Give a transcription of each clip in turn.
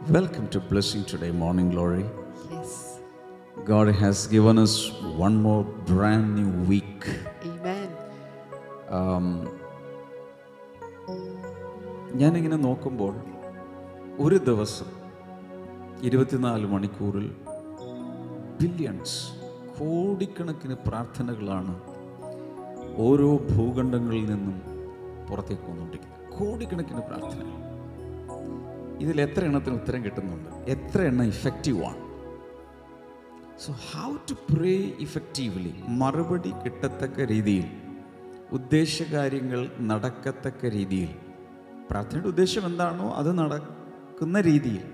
Welcome to Blessing Today Morning Glory. Yes. God has given us one more brand new week. Amen. ഞാനിങ്ങനെ നോക്കുമ്പോൾ ഒരു ദിവസം ഇരുപത്തിനാല് മണിക്കൂറിൽ ബില്യൺസ് കോടിക്കണക്കിന് പ്രാർത്ഥനകളാണ് ഓരോ ഭൂഖണ്ഡങ്ങളിൽ നിന്നും പുറത്തേക്ക് വന്നുകൊണ്ടിരിക്കുന്നത് കോടിക്കണക്കിന് പ്രാർത്ഥനകൾ ഇതിൽ എത്ര എണ്ണത്തിന് ഉത്തരം കിട്ടുന്നുണ്ട്? എത്ര എണ്ണം ഇഫക്റ്റീവാണ് so how to pray effectively മറുപടി കിട്ടത്തക്ക രീതിയിൽ ഉദ്ദേശകാര്യങ്ങൾ നടക്കത്തക്ക രീതിയിൽ. പ്രാർത്ഥനയുടെ ഉദ്ദേശം എന്താണോ അത് നടക്കുന്ന രീതിയിൽ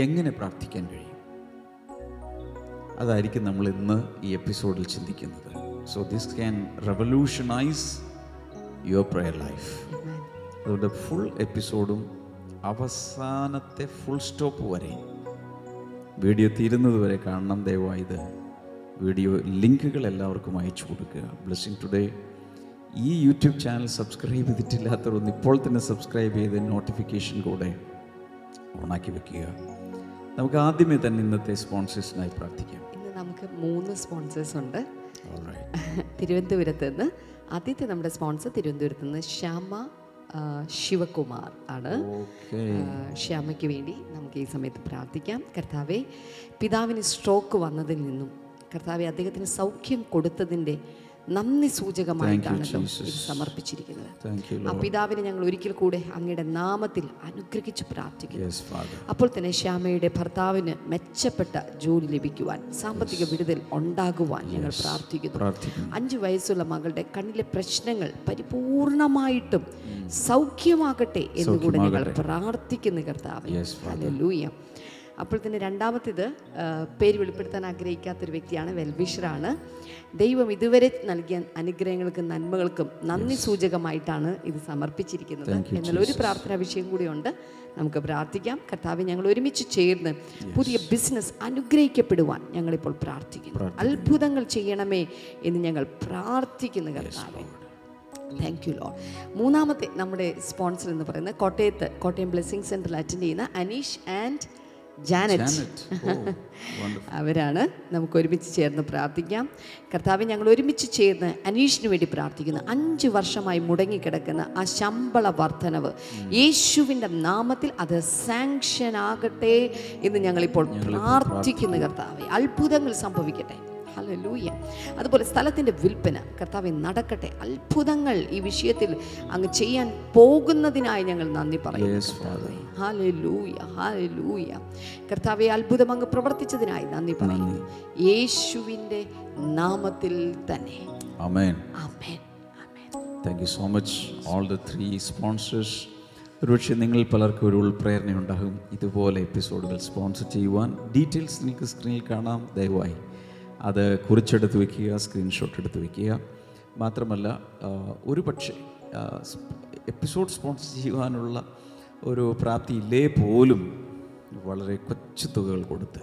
എങ്ങനെ പ്രാർത്ഥിക്കാൻ കഴിയും? അതായിരിക്കും നമ്മൾ ഇന്ന് ഈ എപ്പിസോഡിൽ ചിന്തിക്കുന്നത്. So this can revolutionise your prayer life. അതുകൊണ്ട് ഫുൾ എപ്പിസോഡും അവസാനത്തെ ഫുൾ സ്റ്റോപ്പ് വരെ. വീഡിയോ തീരുന്നത് വരെ കാണണം. ദയവായി ഇത് വീഡിയോ ലിങ്കുകൾ എല്ലാവർക്കും അയച്ചു കൊടുക്കുക. ബ്ലെസ്സിങ് ടുഡേ ഈ യൂട്യൂബ് ചാനൽ സബ്സ്ക്രൈബ് ചെയ്തിട്ടില്ലാത്തവരൊന്ന് ഇപ്പോൾ തന്നെ സബ്സ്ക്രൈബ് ചെയ്ത് നോട്ടിഫിക്കേഷൻ കൂടെ ഓണാക്കി വെക്കുക. നമുക്ക് ആദ്യമേ തന്നെ ഇന്നത്തെ സ്പോൺസേഴ്സിനായി പ്രാർത്ഥിക്കാം. ഇന്ന് നമുക്ക് മൂന്ന് സ്പോൺസേഴ്സ് ഉണ്ട്. തിരുവനന്തപുരത്ത് നിന്ന് ആദ്യത്തെ നമ്മുടെ സ്പോൺസർ തിരുവനന്തപുരത്ത് നിന്ന് ശ്യാമ ശിവകുമാർ ആണ്. ശ്യാമയ്ക്ക് വേണ്ടി നമുക്ക് ഈ സമയത്ത് പ്രാർത്ഥിക്കാം. കർത്താവെ പിതാവിന് സ്ട്രോക്ക് വന്നതിൽ നിന്നും കർത്താവെ അദ്ദേഹത്തിന് സൗഖ്യം കൊടുത്തതിന്റെ നന്ദി സൂചകമായിട്ടാണ്. സമർപ്പിച്ചിരിക്കുന്നത്. ആ പിതാവിനെ ഞങ്ങൾ ഒരിക്കൽ കൂടെ അങ്ങയുടെ നാമത്തിൽ അനുഗ്രഹിച്ച് പ്രാർത്ഥിക്കുന്നു. അപ്പോൾ തന്നെ ശ്യാമയുടെ ഭർത്താവിന് മെച്ചപ്പെട്ട ജോലി ലഭിക്കുവാൻ സാമ്പത്തിക വിടുതൽ ഉണ്ടാകുവാൻ ഞങ്ങൾ പ്രാർത്ഥിക്കുന്നു. അഞ്ചു വയസ്സുള്ള മകളുടെ കണ്ണിലെ പ്രശ്നങ്ങൾ പരിപൂർണമായിട്ടും സൗഖ്യമാകട്ടെ എന്നുകൂടെ ഞങ്ങൾ പ്രാർത്ഥിക്കുന്നു കർത്താവ്. Yes, Father. ലൂയ അപ്പോൾ തന്നെ രണ്ടാമത്തേത് പേര് വെളിപ്പെടുത്താൻ ആഗ്രഹിക്കാത്തൊരു വ്യക്തിയാണ് വെൽവിഷറാണ് ദൈവം ഇതുവരെ നൽകിയ അനുഗ്രഹങ്ങൾക്കും നന്മകൾക്കും നന്ദി സൂചകമായിട്ടാണ് ഇത് സമർപ്പിച്ചിരിക്കുന്നത്. എന്നുള്ള ഒരു പ്രാർത്ഥനാ വിഷയം കൂടിയുണ്ട്. നമുക്ക് പ്രാർത്ഥിക്കാം. കർത്താവ് ഞങ്ങൾ ഒരുമിച്ച് ചേർന്ന് പുതിയ ബിസിനസ് അനുഗ്രഹിക്കപ്പെടുവാൻ ഞങ്ങളിപ്പോൾ പ്രാർത്ഥിക്കുന്നു. അത്ഭുതങ്ങൾ ചെയ്യണമേ എന്ന് ഞങ്ങൾ പ്രാർത്ഥിക്കുന്നു കർത്താവ്. താങ്ക് യു ലോ മൂന്നാമത്തെ നമ്മുടെ സ്പോൺസർ എന്ന് പറയുന്നത് കോട്ടയത്ത് കോട്ടയം ബ്ലെസ്സിങ് സെന്ററിൽ അറ്റൻഡ് ചെയ്യുന്ന അനീഷ് ആൻഡ് ജാനറ്റ്. അവരാണ് നമുക്ക് ഒരുമിച്ച് ചേർന്ന് പ്രാർത്ഥിക്കാം. കർത്താവ് ഞങ്ങൾ ഒരുമിച്ച് ചേർന്ന് അനീഷിന് വേണ്ടി പ്രാർത്ഥിക്കുന്നു. അഞ്ച് വർഷമായി മുടങ്ങിക്കിടക്കുന്ന ആ ശമ്പള വർധനവ്. യേശുവിന്റെ നാമത്തിൽ അത് സാങ്ഷൻ ആകട്ടെ എന്ന് ഞങ്ങളിപ്പോൾ പ്രാർത്ഥിക്കുന്നു കർത്താവെ. അത്ഭുതങ്ങൾ സംഭവിക്കട്ടെ. ഹല്ലേലൂയ അതുപോലെ സ്ഥലത്തിന്റെ വിൽപ്പന കർത്താവ് നടക്കട്ടെ. അത്ഭുതങ്ങൾ ഈ വിഷയത്തിൽ അങ്ങ് ചെയ്യാൻ പോകുന്നതിനായി ഞങ്ങൾ നന്ദി പറയുന്നു. ഹാലൂയ ഹാലൂയ കർത്താവെ അത്ഭുതം അങ്ങ് പ്രവർത്തിച്ചതിനായി നന്ദി പറയുന്നു. യേശുവിന്റെ നാമത്തിൽ തന്നെ. ആമേൻ. ആമേൻ. Thank you so much all the three sponsors ഒരുപക്ഷെ നിങ്ങൾ പലർക്കും ഒരു ഉൾപ്രേരണ ഉണ്ടാകും. ഇതുപോലെ എപ്പിസോഡുകൾ സ്പോൺസർ ചെയ്യുവാൻ. ഡീറ്റെയിൽസ് നിങ്ങൾക്ക് സ്ക്രീനിൽ കാണാം. ദയവായി അത് കുറിച്ചെടുത്ത് വയ്ക്കുക സ്ക്രീൻഷോട്ട് എടുത്ത് വയ്ക്കുക മാത്രമല്ല ഒരു പക്ഷേ എപ്പിസോഡ് സ്പോൺസർ ചെയ്യുവാനുള്ള ഒരു പ്രാപ്തി ഇല്ലേ പോലും വളരെ കൊച്ചു തുകകൾ കൊടുത്ത്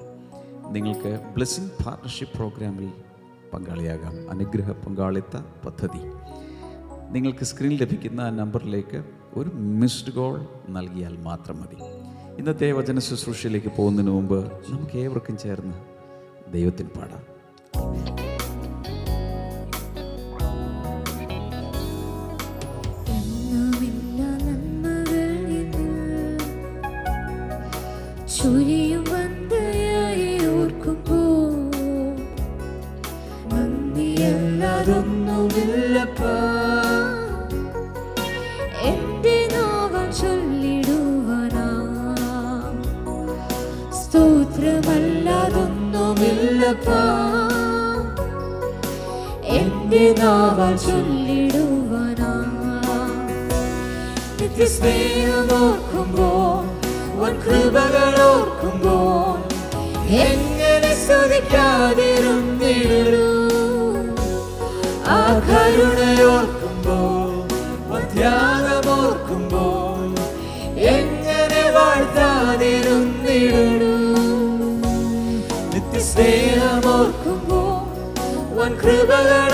നിങ്ങൾക്ക് ബ്ലെസ്സിങ് പാർട്ണർഷിപ്പ് പ്രോഗ്രാമിൽ പങ്കാളിയാകാം. അനുഗ്രഹ പങ്കാളിത്ത പദ്ധതി. നിങ്ങൾക്ക് സ്ക്രീനിൽ ലഭിക്കുന്ന ആ നമ്പറിലേക്ക് ഒരു മിസ്ഡ് കോൾ നൽകിയാൽ മാത്രം മതി. ഇന്നത്തെ വചന ശുശ്രൂഷയിലേക്ക് പോകുന്നതിന് മുമ്പ് നമുക്ക് ഏവർക്കും ചേർന്ന് ദൈവത്തിന് പാടാം. 属于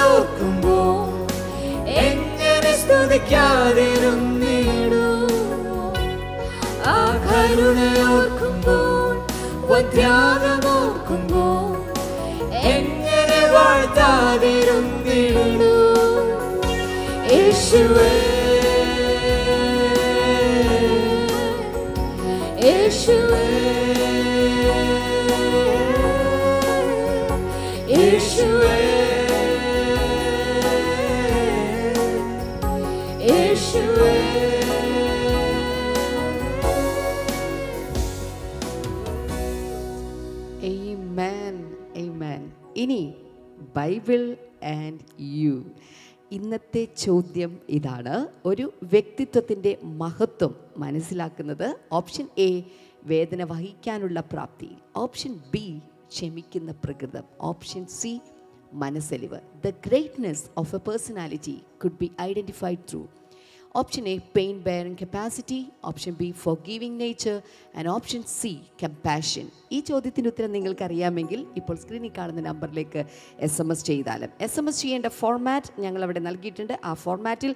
കൃപകൾ ഓർക്കുമ്പോൾ എങ്ങനെ സ്തുതിക്കാതിരുന്നിടൂ ആ കരുണയോ ത്യാഗമോർക്കുമ്പോ എങ്ങനെ വാഴ്ത്താതിരുന്നിടൂ യേശുവേ ബൈബിൾ ആൻഡ് യു. ഇന്നത്തെ ചോദ്യം ഇതാണ്. ഒരു വ്യക്തിത്വത്തിന്റെ മഹത്വം മനസ്സിലാക്കുന്നത് ഓപ്ഷൻ എ വേദന വഹിക്കാനുള്ള പ്രാപ്തി. ഓപ്ഷൻ ബി ക്ഷമിക്കുന്ന പ്രകൃതം. Option C മനസ്സലിവ്. The greatness of a personality could be identified through a pain bearing capacity option B forgiving nature and option C compassion ഈ ചോദ്യത്തിന്റെ ഉത്തരം നിങ്ങൾക്ക് അറിയാമെങ്കിൽ ഇപ്പോൾ സ്ക്രീനിൽ കാണുന്ന നമ്പറിലേക്ക് എസ് എം എസ് ചെയ്താലും. എസ് എം എസ് ചെയ്യേണ്ട ഫോർമാറ്റ് ഞങ്ങൾ അവിടെ നൽകിയിട്ടുണ്ട്. ആ ഫോർമാറ്റിൽ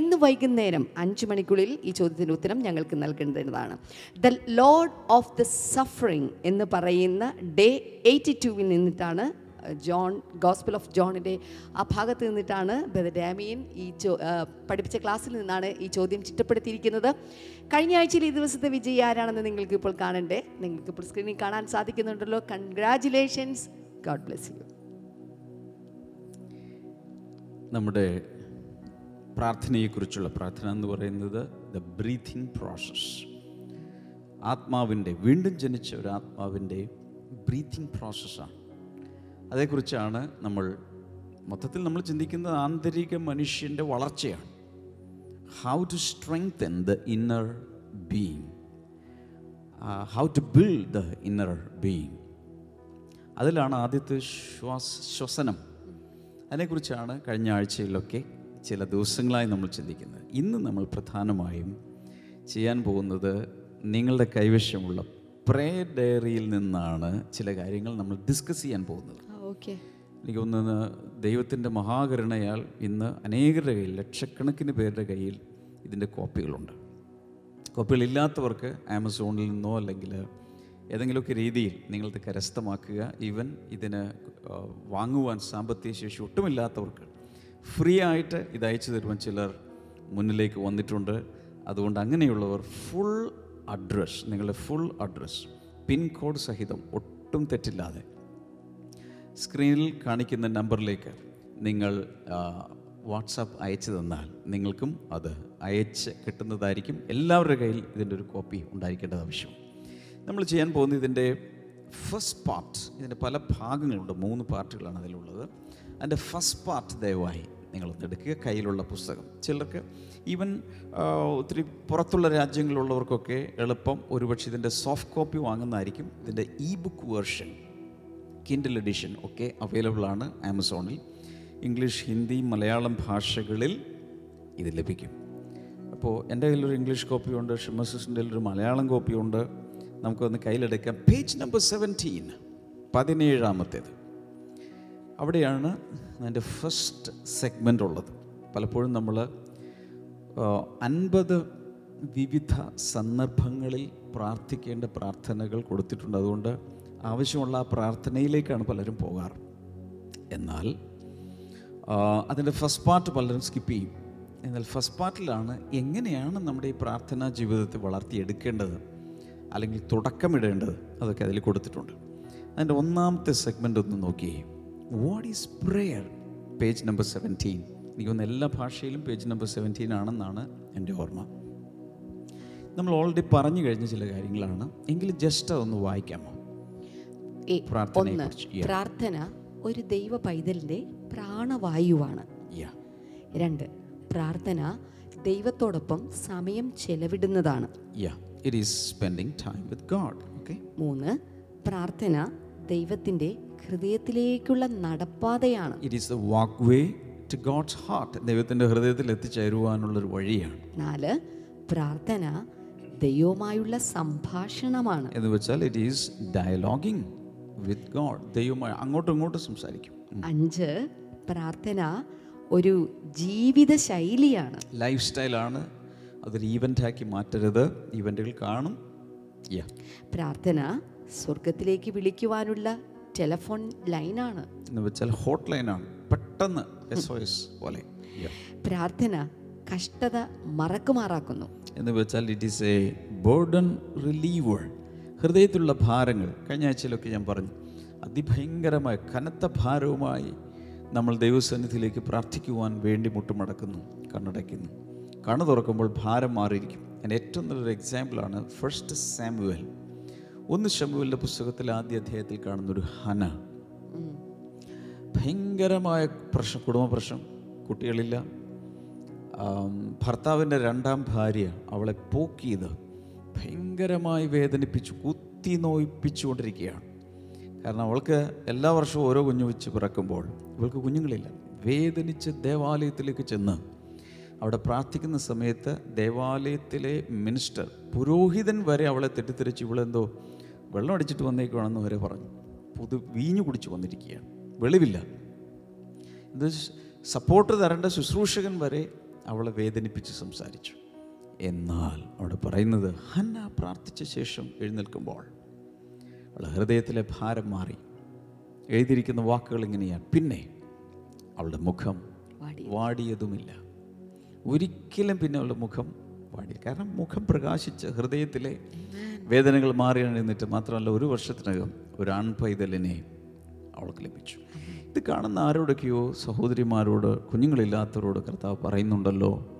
ഇന്ന് വൈകുന്നേരം അഞ്ച് മണിക്കുള്ളിൽ ഈ ചോദ്യത്തിന്റെ ഉത്തരം ഞങ്ങൾക്ക് നൽകേണ്ടതാണ്. The load of the suffering എന്ന് പറയുന്ന ഡേ എയ്റ്റി ടുവിൽ നിന്നിട്ടാണ് ജോൺ ഗോസ്പിൾ ഓഫ് ജോണിന്റെ ആ ഭാഗത്ത് നിന്നിട്ടാണ് ബ്രദർ ഡാമിയൻ ഈ ചോ പഠിപ്പിച്ച ക്ലാസ്സിൽ നിന്നാണ് ഈ ചോദ്യം ചിട്ടപ്പെടുത്തിയിരിക്കുന്നത്. കഴിഞ്ഞ ആഴ്ചയിൽ ഈ ദിവസത്തെ വിജയി ആരാണെന്ന് നിങ്ങൾക്ക് ഇപ്പോൾ കാണണ്ടേ? നിങ്ങൾക്ക് ഇപ്പോൾ സ്ക്രീനിൽ കാണാൻ സാധിക്കുന്നുണ്ടല്ലോ. കൺഗ്രാചുലേഷൻസ് ഗോഡ് ബ്ലെസ് യു നമ്മുടെ പ്രാർത്ഥനയെക്കുറിച്ചുള്ള പ്രാർത്ഥന എന്ന് പറയുന്നത് ദ ബ്രീത്തിങ് പ്രോസസ് ആത്മാവിന്റെ വീണ്ടും ജനിച്ച ഒരു ആത്മാവിന്റെ ബ്രീത്തിങ് പ്രോസസ്സാണ് അതേക്കുറിച്ചാണ് നമ്മൾ മൊത്തത്തിൽ നമ്മൾ ചിന്തിക്കുന്നത് ആന്തരിക മനുഷ്യന്റെ വളർച്ചയാണ്. How to strengthen the inner being how to build the inner being അതിലാണ് ആദ്യത്തെ ശ്വാസ ശ്വസനം. അതിനെക്കുറിച്ചാണ് കഴിഞ്ഞ ആഴ്ചയിലൊക്കെ ചില ദിവസങ്ങളായി നമ്മൾ ചിന്തിക്കുന്നത്. ഇന്ന് നമ്മൾ പ്രധാനമായും ചെയ്യാൻ പോകുന്നത് നിങ്ങളുടെ കൈവശമുള്ള പ്രേ ഡയറിയിൽ നിന്നാണ് ചില കാര്യങ്ങൾ നമ്മൾ ഡിസ്കസ് ചെയ്യാൻ പോകുന്നത്. എനിക്ക് തോന്നുന്നത് ദൈവത്തിന്റെ മഹാകരുണയാൽ ഇന്ന് അനേകരുടെ കയ്യിൽ ലക്ഷക്കണക്കിന് പേരുടെ കയ്യിൽ ഇതിന്റെ കോപ്പികളുണ്ട്. കോപ്പികളില്ലാത്തവർക്ക് ആമസോണിൽ നിന്നോ അല്ലെങ്കിൽ ഏതെങ്കിലുമൊക്കെ രീതിയിൽ നിങ്ങൾക്ക് കരസ്ഥമാക്കുക ഈവൻ ഇതിന് വാങ്ങുവാൻ സാമ്പത്തിക ശേഷി ഒട്ടുമില്ലാത്തവർക്ക് ഫ്രീ ആയിട്ട് ഇത് അയച്ചു തരുവാൻ ചിലർ മുന്നിലേക്ക് വന്നിട്ടുണ്ട്. അതുകൊണ്ട് അങ്ങനെയുള്ളവർ ഫുൾ അഡ്രസ് നിങ്ങളുടെ ഫുൾ അഡ്രസ് പിൻകോഡ് സഹിതം ഒട്ടും തെറ്റില്ലാതെ സ്ക്രീനിൽ കാണിക്കുന്ന നമ്പറിലേക്ക് നിങ്ങൾ വാട്സാപ്പ് അയച്ചു തന്നാൽ നിങ്ങൾക്കും അത് അയച്ച് കിട്ടുന്നതായിരിക്കും. എല്ലാവരുടെ കയ്യിൽ ഇതിന്റെ ഒരു കോപ്പി ഉണ്ടായിരിക്കേണ്ടത് ആവശ്യം. നമ്മൾ ചെയ്യാൻ പോകുന്ന ഇതിന്റെ ഫസ്റ്റ് പാർട്ട് ഇതിന്റെ പല ഭാഗങ്ങളുണ്ട്. മൂന്ന് പാർട്ടുകളാണ് അതിലുള്ളത്. അതിന്റെ ഫസ്റ്റ് പാർട്ട് ദയവായി നിങ്ങളൊന്ന് എടുക്കുക. കയ്യിലുള്ള പുസ്തകം. ചിലർക്ക് ഈവൻ ഒത്തിരി പുറത്തുള്ള രാജ്യങ്ങളിലുള്ളവർക്കൊക്കെ എളുപ്പം ഒരുപക്ഷെ ഇതിന്റെ സോഫ്റ്റ് കോപ്പി വാങ്ങുന്നതായിരിക്കും. ഇതിന്റെ e book version Kindle edition ഒക്കെ അവൈലബിൾ ആണ് ആമസോണിൽ ഇംഗ്ലീഷ് ഹിന്ദി മലയാളം ഭാഷകളിൽ ഇത് ലഭിക്കും. അപ്പോൾ എന്റെ കയ്യിലൊരു ഇംഗ്ലീഷ് കോപ്പിയുണ്ട് ഷിമസിന്റെ ഒരു മലയാളം കോപ്പിയുണ്ട് നമുക്കൊന്ന് കയ്യിലെടുക്കാം. പേജ് നമ്പർ സെവന്റീൻ പതിനേഴാമത്തേത്. അവിടെയാണ് അതിന്റെ ഫസ്റ്റ് സെഗ്മെന്റ് ഉള്ളത്. പലപ്പോഴും നമ്മൾ അൻപത് വിവിധ സന്ദർഭങ്ങളിൽ പ്രാർത്ഥിക്കേണ്ട പ്രാർത്ഥനകൾ കൊടുത്തിട്ടുണ്ട്. അതുകൊണ്ട് ആവശ്യമുള്ള പ്രാർത്ഥനയിലേക്കാണ് പലരും പോകാറ്. എന്നാൽ അതിന്റെ ഫസ്റ്റ് പാർട്ട് പലരും സ്കിപ്പ് ചെയ്യും. എന്നാൽ ഫസ്റ്റ് പാർട്ടിലാണ് എങ്ങനെയാണ് നമ്മുടെ ഈ പ്രാർത്ഥനാ ജീവിതത്തെ വളർത്തിയെടുക്കേണ്ടത്? അല്ലെങ്കിൽ തുടക്കമിടേണ്ടത്? അതൊക്കെ അതിൽ കൊടുത്തിട്ടുണ്ട്. അതിന്റെ ഒന്നാമത്തെ സെഗ്മെന്റ് ഒന്ന് നോക്കിയേ what is prayer page number seventeen എനിക്ക് തോന്നുന്നു എല്ലാ ഭാഷയിലും പേജ് നമ്പർ സെവന്റീൻ ആണെന്നാണ് എന്റെ ഓർമ്മ. നമ്മൾ ഓൾറെഡി പറഞ്ഞു കഴിഞ്ഞ ചില കാര്യങ്ങളാണ്. എങ്കിലും ജസ്റ്റ് അതൊന്ന് വായിക്കാമോ? ഒന്ന് പ്രാർത്ഥന ഒരു ദൈവ പൈതലിന്റെ പ്രാണവായുവാണ് രണ്ട് പ്രാർത്ഥന ദൈവത്തോടൊപ്പം സമയം ചെലവിടുന്നതാണ്. മൂന്ന് പ്രാർത്ഥന ദൈവത്തിന്റെ ഹൃദയത്തിലേക്കുള്ള നടപ്പാതയാണ്. It is walkway to God's heart ദൈവത്തിന്റെ ഹൃദയത്തിൽ എത്തിച്ചേരുവാനുള്ളൊരു വഴിയാണ്. നാല് പ്രാർത്ഥന ദൈവവുമായുള്ള സംഭാഷണമാണ്. എന്ന് വെച്ചാൽ it is dialoguing with God ദൈവമായി അങ്ങോട്ടും ഇങ്ങോട്ടും സംസാരിക്കും. അഞ്ച് പ്രാർത്ഥന ഒരു ജീവിത ശൈലിയാണ്. ലൈഫ് സ്റ്റൈലാണ് അതൊരു ഈവന്റാക്കി മാറ്റരുത്. ഈവന്റുകൾ കാണും. പ്രാർത്ഥന സ്വർഗത്തിലേക്ക് വിളിക്കുവാനുള്ള ടെലഫോൺ ലൈനാണ് എന്ന് വെച്ചാൽ ഹോട്ട് ലൈനാണ് പെട്ടെന്ന് എസ് ഒ എസ് പോലെ. പ്രാർത്ഥന കഷ്ടത മറക്കുമാറാക്കുന്നു. എന്ന് വെച്ചാൽ it is a burden reliever ഹൃദയത്തിലുള്ള ഭാരങ്ങൾ. കഴിഞ്ഞ ആഴ്ചയിലൊക്കെ ഞാൻ പറഞ്ഞു അതിഭയങ്കരമായ കനത്ത ഭാരവുമായി നമ്മൾ ദൈവസന്നിധിയിലേക്ക് പ്രാർത്ഥിക്കുവാൻ വേണ്ടി മുട്ടുമടക്കുന്നു കണ്ണടയ്ക്കുന്നു. കണ്ണു തുറക്കുമ്പോൾ ഭാരം മാറിയിരിക്കും. അതിന് ഏറ്റവും നല്ലൊരു എക്സാമ്പിളാണ് ഫസ്റ്റ് സാമുവൽ ഒന്ന് ഷമുവലിന്റെ പുസ്തകത്തിൽ ആദ്യ അധ്യായത്തിൽ കാണുന്നൊരു ഹന. ഭയങ്കരമായ പ്രശ്നം കുടുംബ പ്രശ്നം. കുട്ടികളില്ല. ഭർത്താവിന്റെ രണ്ടാം ഭാര്യ അവളെ പോക്കിയത് ഭയങ്കരമായി വേദനിപ്പിച്ചു കുത്തി നോയിപ്പിച്ചുകൊണ്ടിരിക്കുകയാണ്. കാരണം അവൾക്ക് എല്ലാ വർഷവും ഓരോ കുഞ്ഞു വെച്ച് പിറക്കുമ്പോൾ ഇവൾക്ക് കുഞ്ഞുങ്ങളില്ല. വേദനിച്ച് ദേവാലയത്തിലേക്ക് ചെന്ന് അവിടെ പ്രാർത്ഥിക്കുന്ന സമയത്ത് ദേവാലയത്തിലെ മിനിസ്റ്റർ പുരോഹിതൻ വരെ അവളെ തെറ്റിദ്ധരിച്ച് ഇവളെന്തോ വെള്ളം അടിച്ചിട്ട് വന്നേക്കുവാണെന്ന് വരെ പറഞ്ഞു. പുതു വീഞ്ഞു കുടിച്ച് വന്നിരിക്കുകയാണ്. വെളിവില്ല. ഇത് സപ്പോർട്ട് തരേണ്ട ശുശ്രൂഷകൻ വരെ അവളെ വേദനിപ്പിച്ച് സംസാരിച്ചു. എന്നാൽ അവിടെ പറയുന്നത് ഹന്ന പ്രാർത്ഥിച്ച ശേഷം എഴുന്നേൽക്കുമ്പോൾ അവളുടെ ഹൃദയത്തിലെ ഭാരം മാറി. എഴുതിയിരിക്കുന്ന വാക്കുകൾ ഇങ്ങനെയാണ്. പിന്നെ അവളുടെ മുഖം വാടിയതുമില്ല. ഒരിക്കലും പിന്നെ അവളുടെ മുഖം വാടി കാരണം മുഖം പ്രകാശിച്ച് ഹൃദയത്തിലെ വേദനകൾ മാറി എഴുന്നിട്ട് മാത്രമല്ല ഒരു വർഷത്തിനകം ഒരു ആൺപൈതലിനെ അവൾക്ക് ലഭിച്ചു. ഇത് കാണുന്ന ആരോടൊക്കെയോ സഹോദരിമാരോട് കുഞ്ഞുങ്ങളില്ലാത്തവരോട് കർത്താവ് പറയുന്നുണ്ടല്ലോ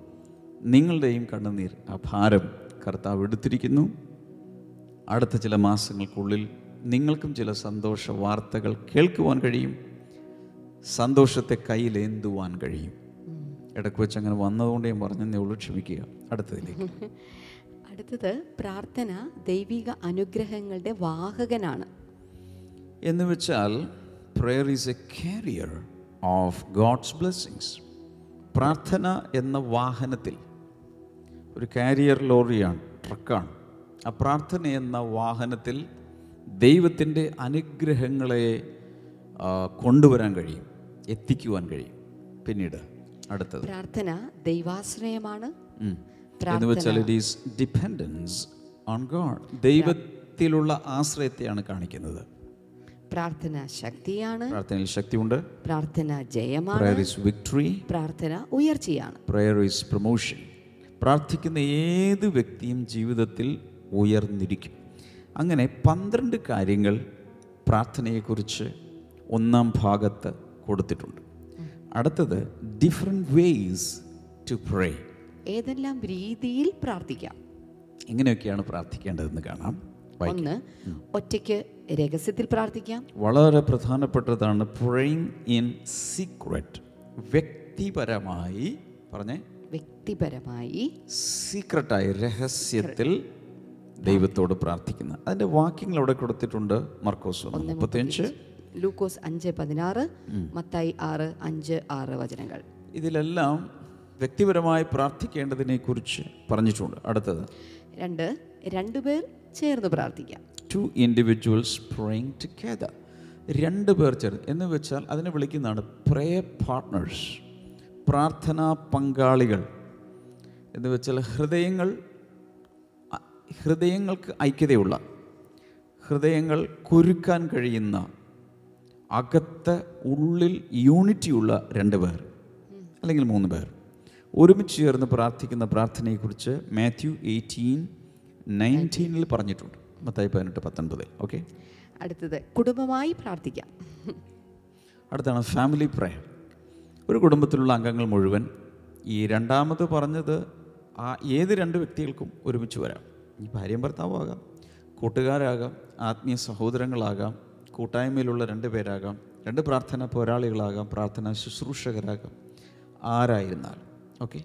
നിങ്ങളുടെയും കണ്ണുനീർ ആ ഭാരം കർത്താവ് എടുത്തിരിക്കുന്നു. അടുത്ത ചില മാസങ്ങൾക്കുള്ളിൽ നിങ്ങൾക്കും ചില സന്തോഷ വാർത്തകൾ കേൾക്കുവാൻ കഴിയും. സന്തോഷത്തെ കയ്യിലേന്തുവാൻ കഴിയും. ഇടയ്ക്ക് വെച്ച് അങ്ങനെ വന്നതുകൊണ്ട് ഞാൻ പറഞ്ഞെന്നേ ഉള്ളൂ. ക്ഷമിക്കുക. അടുത്തതിലേക്ക്. അടുത്തത് പ്രാർത്ഥന ദൈവിക അനുഗ്രഹങ്ങളുടെ വാഹകനാണ്. എന്ന് വെച്ചാൽ prayer is a carrier of God's blessings പ്രാർത്ഥന എന്ന വാഹനത്തിൽ ഒരു കാരിയർ ലോറിയാണ് ട്രക്കാണ് ആ പ്രാർത്ഥന എന്ന വാഹനത്തിൽ ദൈവത്തിന്റെ അനുഗ്രഹങ്ങളെ കൊണ്ടുവരാൻ കഴിയും എത്തിക്കുവാൻ കഴിയും. പിന്നീട് അടുത്തത്. പ്രാർത്ഥന ദൈവാശ്രയമാണ്. എന്ന് വെച്ചാൽ it is dependence on God ദൈവത്തിലുള്ള ആശ്രയത്തെയാണ് കാണിക്കുന്നത്. പ്രാർത്ഥന ശക്തിയാണ്. പ്രാർത്ഥനയിൽ ശക്തിയുണ്ട്. പ്രാർത്ഥന ജയമാണ്. പ്രയർ ഈസ് വിക്ടറി പ്രാർത്ഥന ഉയർച്ചയാണ്. പ്രയർ ഈസ് പ്രൊമോഷൻ പ്രാർത്ഥിക്കുന്ന ഏത് വ്യക്തിയും ജീവിതത്തിൽ ഉയർന്നിരിക്കും. അങ്ങനെ പന്ത്രണ്ട് കാര്യങ്ങൾ പ്രാർത്ഥനയെക്കുറിച്ച് ഒന്നാം ഭാഗത്ത് കൊടുത്തിട്ടുണ്ട്. അടുത്തത് ഡിഫറെന്റ് വേയ്സ് ടു പ്രേ ഏതെല്ലാം രീതിയിൽ പ്രാർത്ഥിക്കാം? എങ്ങനെയൊക്കെയാണ് പ്രാർത്ഥിക്കേണ്ടതെന്ന് കാണാം. ഒന്ന് ഒറ്റയ്ക്ക് രഹസ്യത്തിൽ പ്രാർത്ഥിക്കാം. വളരെ പ്രധാനപ്പെട്ടതാണ് പ്രേയിങ് ഇൻ സീക്രട്ട് വ്യക്തിപരമായി പറഞ്ഞേ വ്യക്തിപരമായി സീക്രട്ടായി രഹസ്യത്തിൽ ദൈവത്തോട് പ്രാർത്ഥിക്കുന്ന. അതിന്റെ വാക്യങ്ങൾ അവിടെ കൊടുത്തിട്ടുണ്ട്. മർക്കോസ് മുപ്പത്തിയഞ്ച്. ലൂക്കോസ് അഞ്ച് പതിനാറ്. മത്തായി ആറ് അഞ്ച് ആറ് വചനങ്ങൾ. ഇതിലെല്ലാം വ്യക്തിപരമായി പ്രാർത്ഥിക്കേണ്ടതിനെ കുറിച്ച് പറഞ്ഞിട്ടുണ്ട്. അടുത്തത്. രണ്ട് രണ്ടുപേർ ചേർന്ന് പ്രാർത്ഥിക്കാം. ടു ഇൻഡിവിജ്വൽസ് പ്രേയിങ് ടുഗദർ രണ്ട് പേർ ചേർന്ന്. എന്ന് വെച്ചാൽ അതിനെ വിളിക്കുന്നതാണ് പ്രേയർ പാർട്ട്നേഴ്സ് പ്രാർത്ഥനാ പങ്കാളികൾ എന്ന് വെച്ചാൽ ഹൃദയങ്ങൾ ഹൃദയങ്ങൾക്ക് ഐക്യതയുള്ള ഹൃദയങ്ങൾ കുരുക്കാൻ കഴിയുന്ന അകത്ത് ഉള്ളിൽ യൂണിറ്റിയുള്ള രണ്ട് പേർ അല്ലെങ്കിൽ മൂന്ന് പേർ. ഒരുമിച്ച് ചേർന്ന് പ്രാർത്ഥിക്കുന്ന പ്രാർത്ഥനയെക്കുറിച്ച് മാത്യു എയ്റ്റീൻ നയന്റീനിൽ പറഞ്ഞിട്ടുണ്ട്. മത്തായി പതിനെട്ട് പത്തൊൻപതിൽ. ഓക്കെ? അടുത്തത് കുടുംബമായി പ്രാർത്ഥിക്കാം. അടുത്താണ് ഫാമിലി പ്രയർ. ഒരു കുടുംബത്തിലുള്ള അംഗങ്ങൾ മുഴുവൻ ഈ രണ്ടാമത് പറഞ്ഞത് ആ ഏത് രണ്ട് വ്യക്തികൾക്കും ഒരുമിച്ച് വരാം. ഈ ഭാര്യയും ഭർത്താവും ആകാം കൂട്ടുകാരാകാം ആത്മീയ സഹോദരങ്ങളാകാം കൂട്ടായ്മയിലുള്ള രണ്ട് പേരാകാം രണ്ട് പ്രാർത്ഥന പോരാളികളാകാം പ്രാർത്ഥന ശുശ്രൂഷകരാകാം. ആരായിരുന്നാൽ ഓക്കെ?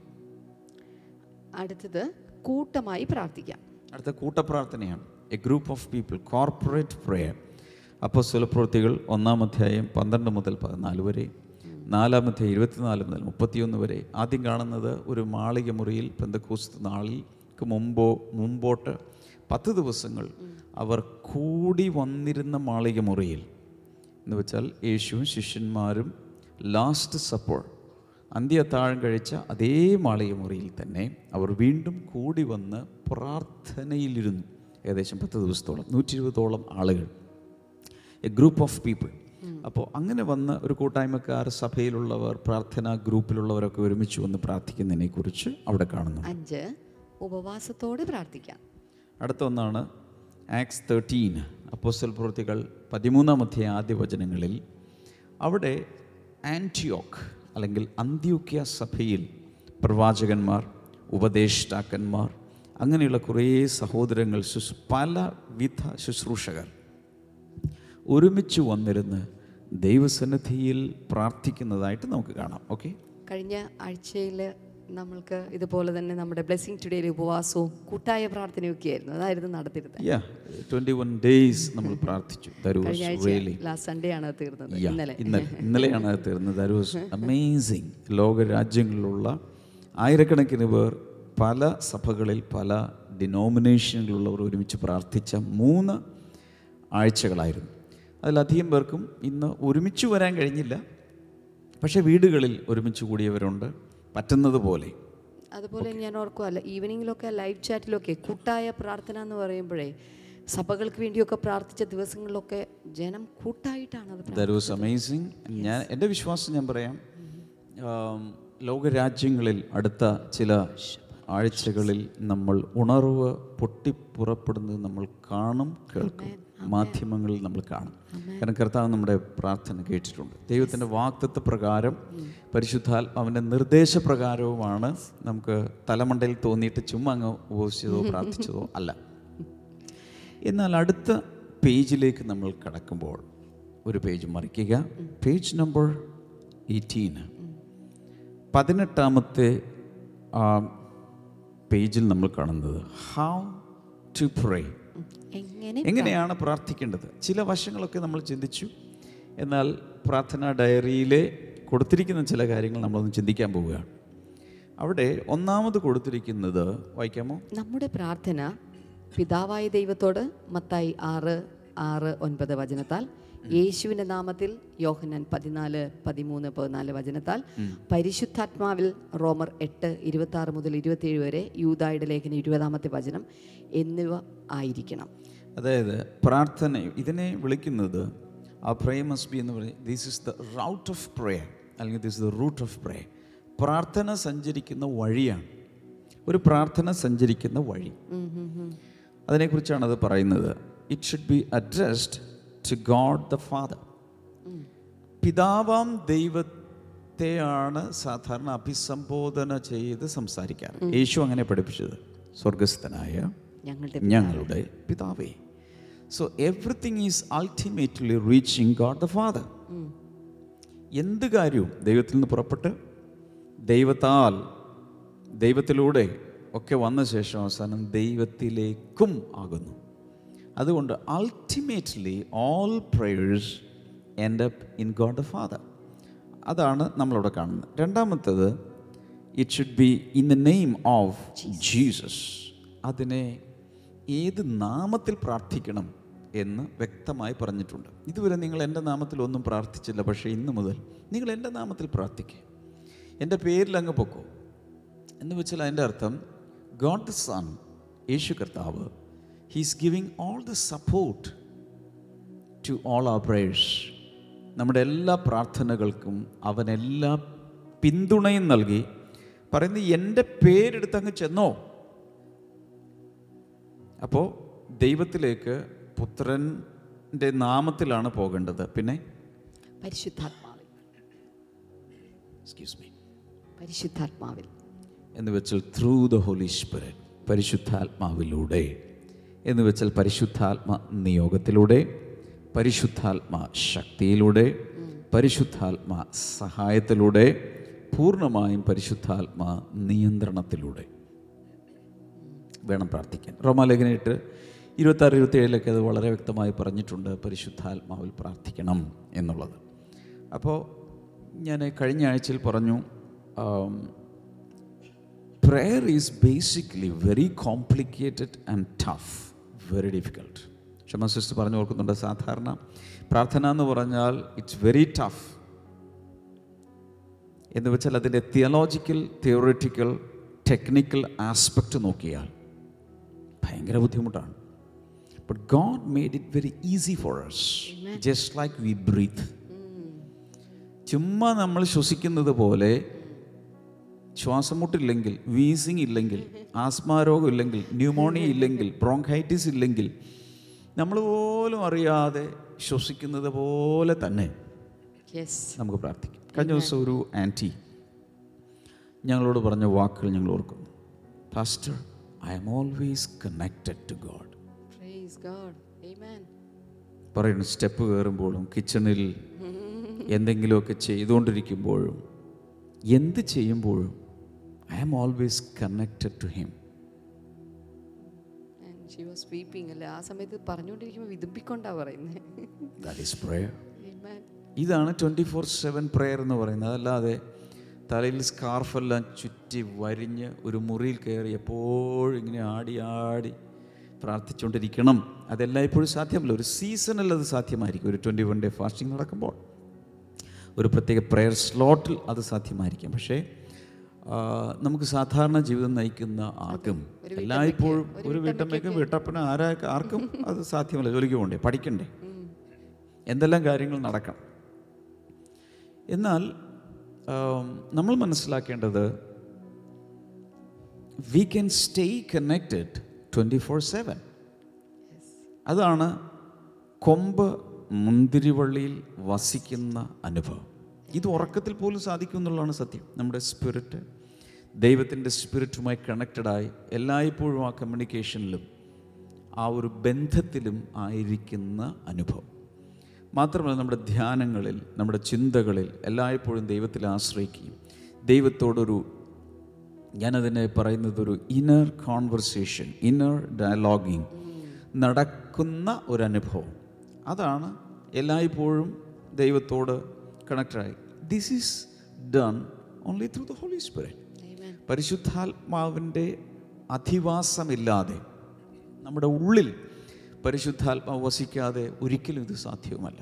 അടുത്തത് കൂട്ടമായി പ്രാർത്ഥിക്കാം. അടുത്ത കൂട്ടപ്രാർത്ഥനയാണ്. A group of people corporate prayer അപ്പോൾ സ്വലപ്രവൃത്തികൾ ഒന്നാം അധ്യായം പന്ത്രണ്ട് മുതൽ പതിനാല് വരെ നാലാം അധ്യായം ഇരുപത്തിനാല് മുതൽ മുപ്പത്തിയൊന്ന് വരെ ആദ്യം കാണുന്നത് ഒരു മാളിക മുറിയിൽ പെന്തക്കോസ്ത് നാളിക്ക് മുമ്പോ മുമ്പോട്ട് പത്ത് ദിവസങ്ങൾ അവർ കൂടി വന്നിരുന്ന മാളിക മുറിയിൽ. എന്ന് വെച്ചാൽ യേശുവും ശിഷ്യന്മാരും ലാസ്റ്റ് സപ്പോൾ അന്ത്യത്താഴം കഴിച്ച അതേ മാളിക മുറിയിൽ തന്നെ അവർ വീണ്ടും കൂടി വന്ന് പ്രാർത്ഥനയിലിരുന്നു. ഏകദേശം പത്ത് ദിവസത്തോളം നൂറ്റി ഇരുപതോളം ആളുകൾ. എ ഗ്രൂപ്പ് ഓഫ് പീപ്പിൾ അപ്പോൾ അങ്ങനെ വന്ന് ഒരു കൂട്ടായ്മക്കാർ സഭയിലുള്ളവർ പ്രാർത്ഥനാ ഗ്രൂപ്പിലുള്ളവരൊക്കെ ഒരുമിച്ച് വന്ന് പ്രാർത്ഥിക്കുന്നതിനെ കുറിച്ച് അവിടെ കാണുന്നു അഞ്ച് ഉപവാസത്തോടെ പ്രാർത്ഥിക്കാം. അടുത്ത ഒന്നാണ് ആക്സ് തേർട്ടീൻ അപ്പോസ്റ്റൽ പ്രവൃത്തികൾ പതിമൂന്നാം അധ്യായ ആദ്യ വചനങ്ങളിൽ അവിടെ ആന്റിയോക്ക് അല്ലെങ്കിൽ അന്ത്യോക്യ സഭയിൽ പ്രവാചകന്മാർ ഉപദേഷ്ടാക്കന്മാർ അങ്ങനെയുള്ള കുറേ സഹോദരങ്ങൾ ശുശ് പലവിധ ശുശ്രൂഷകർ ഒരുമിച്ച് വന്നിരുന്ന് ദൈവസന്നിധിയിൽ പ്രാർത്ഥിക്കുന്നതായിട്ട് നമുക്ക് കാണാം. ഓക്കെ? കഴിഞ്ഞ ആഴ്ചയിൽ നമ്മൾക്ക് ഇതുപോലെ തന്നെ നമ്മുടെ ബ്ലെസ്സിങ് ടുഡേയിലെ ഉപവാസവും കൂട്ടായ പ്രാർത്ഥനയൊക്കെ ആയിരുന്നു അതായിരുന്നു നടത്തിയിരുന്നത്. ഡേയ്സ് നമ്മൾ പ്രാർത്ഥിച്ചു. ലാസ്റ്റ് സൺഡേ ആണ് തീർന്നത്. ഇന്നലെ. ഇന്നലെ. ഇന്നലെയാണ് അത് തീർന്നത്. ദാറ്റ് വാസ് അമേസിങ് ലോക രാജ്യങ്ങളിലുള്ള ആയിരക്കണക്കിന് പേർ പല സഭകളിൽ പല ഡിനോമിനേഷനുകളിലുള്ളവർ ഒരുമിച്ച് പ്രാർത്ഥിച്ച മൂന്ന് ആഴ്ചകളായിരുന്നു. അതിലധികം പേർക്കും ഇന്ന് ഒരുമിച്ച് വരാൻ കഴിഞ്ഞില്ല. പക്ഷേ വീടുകളിൽ ഒരുമിച്ച് കൂടിയവരുണ്ട്. പറ്റുന്നത് പോലെ. അതുപോലെ ഞാൻ ഓർക്കുമല്ല ഈവനിങ്ങിലൊക്കെ ലൈവ് ചാറ്റിലൊക്കെ കൂട്ടായ പ്രാർത്ഥന എന്ന് പറയുമ്പോഴേ സഭകൾക്ക് വേണ്ടിയൊക്കെ പ്രാർത്ഥിച്ച ദിവസങ്ങളിലൊക്കെ ജനം കൂട്ടായിട്ടാണ് ദാറ്റ് വാസ് അമേസിങ് ഞാൻ എന്റെ വിശ്വാസം ഞാൻ പറയാം. ലോകരാജ്യങ്ങളിൽ അടുത്ത ചില ആഴ്ചകളിൽ നമ്മൾ ഉണർവ് പൊട്ടിപ്പുറപ്പെടുന്നത് നമ്മൾ കാണും കേൾക്കും. മാധ്യമങ്ങളിൽ നമ്മൾ കാണും. കാരണം കർത്താവ് നമ്മുടെ പ്രാർത്ഥന കേട്ടിട്ടുണ്ട്. ദൈവത്തിന്റെ വാക്തത്വ പ്രകാരം പരിശുദ്ധാത്മാവിന്റെ നിർദ്ദേശപ്രകാരവുമാണ് നമുക്ക് തലമണ്ടയിൽ തോന്നിയിട്ട് ചുമ്മാ അങ്ങ് ഉപസിച്ചതോ പ്രാർത്ഥിച്ചതോ അല്ല. എന്നാൽ അടുത്ത പേജിലേക്ക് നമ്മൾ കടക്കുമ്പോൾ ഒരു പേജ് മറിക്കുക. പേജ് നമ്പർ എയ്റ്റീന് പതിനെട്ടാമത്തെ പേജിൽ നമ്മൾ കാണുന്നത്. ഹൗ ടു പ്രേ എങ്ങനെയാണ് പ്രാർത്ഥിക്കേണ്ടത്? ചില വശങ്ങളൊക്കെ നമ്മൾ ചിന്തിച്ചു. എന്നാൽ പ്രാർത്ഥനാ ഡയറിയിലെ കൊടുത്തിരിക്കുന്ന ചില കാര്യങ്ങൾ നമ്മളൊന്ന് ചിന്തിക്കാൻ പോവുകയാണ്. അവിടെ ഒന്നാമത് കൊടുത്തിരിക്കുന്നത് വായിക്കാമോ? നമ്മുടെ പ്രാർത്ഥന പിതാവായ ദൈവത്തോട് മത്തായി ആറ് ആറ് ഒൻപത് വചനത്താൽ യേശുവിന്റെ നാമത്തിൽ യോഹന്നാൻ പതിനാല് പതിമൂന്ന് പതിനാല് വചനത്താൽ പരിശുദ്ധാത്മാവിൽ റോമർ എട്ട് ഇരുപത്തി ആറ് മുതൽ ഇരുപത്തിയേഴ് വരെ യൂതായുടെ ലേഖനം ഇരുപതാമത്തെ വചനം എന്നിവ ആയിരിക്കണം. അതായത് പ്രാർത്ഥന ഇതിനെ വിളിക്കുന്നത് ആ പ്രേ മസ്റ്റ് ബി എന്ന് പറയും. This is the route of prayer അല്ലെങ്കിൽ this the route of pray പ്രാർത്ഥന സഞ്ചരിക്കുന്ന വഴിയാണ്. ഒരു പ്രാർത്ഥന സഞ്ചരിക്കുന്ന വഴി. അതിനെക്കുറിച്ചാണ് അത് പറയുന്നത്. It should be addressed to God the father പിതാവാം ദൈവത്തെയാണ് സാധാരണ അഭിസംബോധന ചെയ്ത് സംസാരിക്കാറ്. യേശു അങ്ങനെ പഠിപ്പിച്ചത്. സ്വർഗസ്ഥനായ ഞങ്ങളുടെ പിതാവേ. So everything is ultimately reaching God the father എന്ത് കാര്യവും ദൈവത്തിൽ നിന്ന് പുറപ്പെട്ട് ദൈവത്താൽ ദൈവത്തിലൂടെ ഒക്കെ വന്ന ശേഷം അവസാനം ദൈവത്തിലേക്കും ആകുന്നു. അതുകൊണ്ട് ultimately all prayers end up in God the father അതാണ് നമ്മളിവിടെ കാണുന്നത്. രണ്ടാമത്തേത് it should be in the name of Jesus അതിനെ ഏത് നാമത്തിൽ പ്രാർത്ഥിക്കണം എന്ന് വ്യക്തമായി പറഞ്ഞിട്ടുണ്ട്. ഇതുവരെ നിങ്ങൾ എന്റെ നാമത്തിൽ ഒന്നും പ്രാർത്ഥിച്ചില്ല പക്ഷേ ഇന്ന് മുതൽ നിങ്ങൾ എന്റെ നാമത്തിൽ പ്രാർത്ഥിക്കുക എന്റെ പേരിൽ അങ്ങ് പൊക്കോ. എന്ന് വെച്ചാൽ അതിന്റെ അർത്ഥം ഗോഡ് ദ സൺ യേശു കർത്താവ് he's giving all the support to all our prayers നമ്മുടെ എല്ലാ പ്രാർത്ഥനകൾക്കും അവനെല്ലാ പിന്തുണയും നൽകി. പറയുന്നത് എന്റെ പേരെടുത്ത് അങ്ങ് ചെന്നോ. അപ്പോൾ ദൈവത്തിലേക്ക് പുത്രന്റെ നാമത്തിലാണ് പോകേണ്ടത്. പിന്നെ? പരിശുദ്ധാത്മാവിൽ. എക്സ്ക്യൂസ് മീ പരിശുദ്ധാത്മാവിൽ. എന്ന് വെച്ചാൽ ത്രൂ ദ ഹോളി സ്പിരിറ്റ് പരിശുദ്ധാത്മാവിലൂടെ. എന്ന് വെച്ചാൽ പരിശുദ്ധാത്മ നിയോഗത്തിലൂടെ പരിശുദ്ധാത്മ ശക്തിയിലൂടെ പരിശുദ്ധാത്മ സഹായത്തിലൂടെ പൂർണമായും പരിശുദ്ധാത്മ നിയന്ത്രണത്തിലൂടെ. വേണം പ്രാർത്ഥിക്കാൻ. റോമാലേഖനായിട്ട് ഇരുപത്താറ് ഇരുപത്തേഴിലൊക്കെ അത് വളരെ വ്യക്തമായി പറഞ്ഞിട്ടുണ്ട് പരിശുദ്ധാത്മാവിൽ പ്രാർത്ഥിക്കണം എന്നുള്ളത്. അപ്പോൾ ഞാൻ കഴിഞ്ഞ ആഴ്ചയിൽ പറഞ്ഞു prayer is basically very complicated and tough. Very difficult. ക്ഷമ സിസ്റ്റർ പറഞ്ഞു ഓർക്കുന്നുണ്ട് സാധാരണ പ്രാർത്ഥന എന്ന് പറഞ്ഞാൽ ഇറ്റ്സ് വെരി ടഫ് എന്ന് വെച്ചാൽ അതിന്റെ തിയോളജിക്കൽ തിയോറിറ്റിക്കൽ ടെക്നിക്കൽ ആസ്പെക്റ്റ് നോക്കിയാൽ ഭയങ്കര ബുദ്ധിമുട്ടാണ്. But God made it very easy for us just like we breathe ചുമ്മാ നമ്മൾ ശ്വസിക്കുന്നത് പോലെ ശ്വാസമുട്ടില്ലെങ്കിൽ വീസിങ് ഇല്ലെങ്കിൽ ആസ്മാരോഗം ഇല്ലെങ്കിൽ ന്യൂമോണിയ ഇല്ലെങ്കിൽ ബ്രോങ്കൈറ്റിസ് ഇല്ലെങ്കിൽ നമ്മൾ പോലും അറിയാതെ ശ്വസിക്കുന്നത് പോലെ തന്നെ നമുക്ക് പ്രാർത്ഥിക്കാം. കഴിഞ്ഞ ദിവസം ഒരു ആന്റി ഞങ്ങളോട് പറഞ്ഞ വാക്കുകൾ ഞങ്ങൾ ഓർക്കുന്നു. Pastor I am always connected to God പറയുന്നു സ്റ്റെപ്പ് കയറുമ്പോഴും കിച്ചണിൽ എന്തെങ്കിലുമൊക്കെ ചെയ്തുകൊണ്ടിരിക്കുമ്പോഴും എന്ത് ചെയ്യുമ്പോഴും I am always connected to him she was sweeping അല്ലേ? ആ സമയത്ത് പറഞ്ഞുകൊണ്ടിരിക്കുമ്പോൾ വിതുമ്പിക്കൊണ്ടാ പറയുന്നത് ഈസ് പ്രേയർ ആമേൻ ഇതാണ് ട്വന്റി ഫോർ സെവൻ പ്രെയർ എന്ന് പറയുന്നത്. അതല്ലാതെ തലയിൽ സ്കാർഫെല്ലാം ചുറ്റി വരിഞ്ഞ് ഒരു മുറിയിൽ കയറി എപ്പോഴും ഇങ്ങനെ ആടി ആടി പ്രാർത്ഥിച്ചുകൊണ്ടിരിക്കണം. അതെല്ലാം ഇപ്പോഴും സാധ്യമല്ല. ഒരു സീസണിൽ അത് സാധ്യമായിരിക്കും. ഒരു ട്വന്റി വൺ ഡേ ഫാസ്റ്റിംഗ് നടക്കുമ്പോൾ. ഒരു പ്രത്യേക പ്രെയർ സ്ലോട്ടിൽ അത് സാധ്യമായിരിക്കും. പക്ഷേ നമുക്ക് സാധാരണ ജീവിതം നയിക്കുന്ന ആർക്കും എല്ലായ്പ്പോഴും ഒരു വീട്ടമ്മയ്ക്കും വീട്ടപ്പനും ആരാ ആർക്കും അത് സാധ്യമല്ല ജോലിക്ക് പോകണ്ടേ പഠിക്കണ്ടേ. എന്തെല്ലാം കാര്യങ്ങൾ നടക്കണം. എന്നാൽ നമ്മൾ മനസ്സിലാക്കേണ്ടത് we can stay connected twenty four seven അതാണ് കൊമ്പ് മുന്തിരിവള്ളിയിൽ വസിക്കുന്ന അനുഭവം. ഇത് ഉറക്കത്തിൽ പോലും സാധിക്കും എന്നുള്ളതാണ് സത്യം. നമ്മുടെ സ്പിരിറ്റ് ദൈവത്തിന്റെ സ്പിരിറ്റുമായി കണക്റ്റഡായി എല്ലായ്പ്പോഴും ആ കമ്മ്യൂണിക്കേഷനിലും ആ ഒരു ബന്ധത്തിലും ആയിരിക്കുന്ന അനുഭവം. മാത്രമല്ല നമ്മുടെ ധ്യാനങ്ങളിൽ നമ്മുടെ ചിന്തകളിൽ എല്ലായ്പ്പോഴും ദൈവത്തിൽ ആശ്രയിക്കുകയും ദൈവത്തോടൊരു ഞാനതിനെ പറയുന്നത് ഒരു ഇന്നർ കോൺവെർസേഷൻ ഇന്നർ ഡയലോഗിങ് നടക്കുന്ന ഒരു അനുഭവം അതാണ് എല്ലായ്പ്പോഴും ദൈവത്തോട് കണക്റ്റഡായി this is done only through the Holy Spirit പരിശുദ്ധാത്മാവിന്റെ അധിവാസമില്ലാതെ നമ്മുടെ ഉള്ളിൽ പരിശുദ്ധാത്മാവ് വസിക്കാതെ ഒരിക്കലും ഇത് സാധ്യവുമല്ല